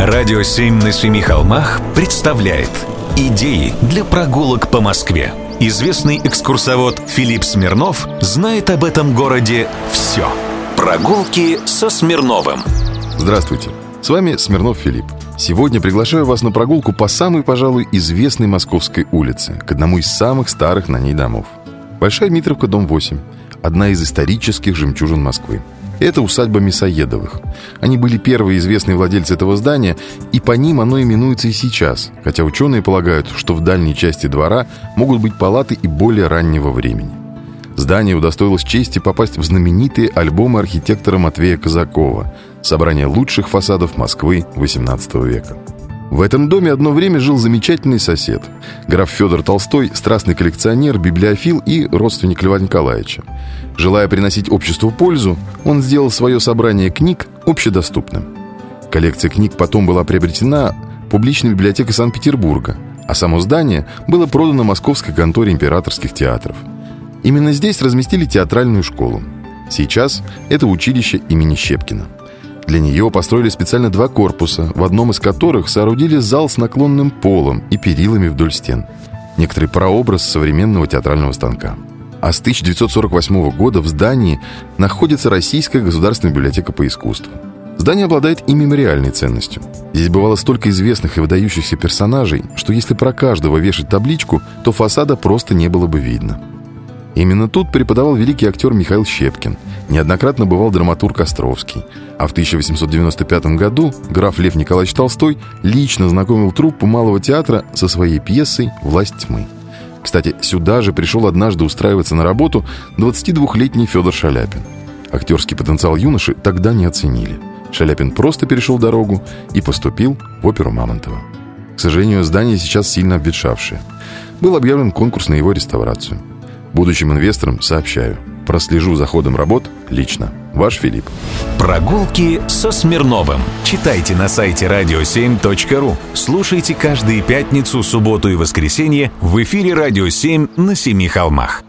Радио «Семь на семи холмах» представляет Идеи для прогулок по Москве Известный экскурсовод Филипп Смирнов знает об этом городе все Прогулки со Смирновым. Здравствуйте, с вами Смирнов Филипп. Сегодня приглашаю вас на прогулку по самой, пожалуй, известной Московской улице К одному из самых старых на ней домов. Большая Митровка, дом 8 Одна из исторических жемчужин Москвы это усадьба Мясоедовых. Они были первые известные владельцы этого здания, и по ним оно именуется и сейчас, хотя ученые полагают, что в дальней части двора могут быть палаты и более раннего времени. Здание удостоилось чести попасть в знаменитые альбомы архитектора Матвея Казакова «Собрание лучших фасадов Москвы XVIII века». В этом доме одно время жил замечательный сосед. Граф Федор Толстой, страстный коллекционер, библиофил и родственник Льва Николаевича. Желая приносить обществу пользу, он сделал свое собрание книг общедоступным. Коллекция книг потом была приобретена публичной библиотекой Санкт-Петербурга, а само здание было продано московской конторе императорских театров. Именно здесь разместили театральную школу. Сейчас это училище имени Щепкина – для нее построили специально два корпуса, в одном из которых соорудили зал с наклонным полом и перилами вдоль стен. Некоторый прообраз современного театрального станка. А с 1948 года в здании находится Российская государственная библиотека по искусству. Здание обладает и мемориальной ценностью. Здесь бывало столько известных и выдающихся персонажей, что если про каждого вешать табличку, то фасада просто не было бы видно. Именно тут преподавал великий актер Михаил Щепкин. Неоднократно бывал драматург Островский. А в 1895 году граф Лев Николаевич Толстой лично знакомил труппу Малого театра со своей пьесой «Власть тьмы». Кстати, сюда же пришел однажды устраиваться на работу 22-летний Федор Шаляпин. Актерский потенциал юноши тогда не оценили. Шаляпин просто перешел дорогу и поступил в оперу Мамонтова. К сожалению, здание сейчас сильно обветшавшее. Был объявлен конкурс на его реставрацию – Будущим инвесторам сообщаю. Прослежу за ходом работ лично. Ваш Филипп. Прогулки со Смирновым. Читайте на сайте radio7.ru. Слушайте каждые пятницу, субботу и воскресенье в эфире «Радио 7» на Семи холмах.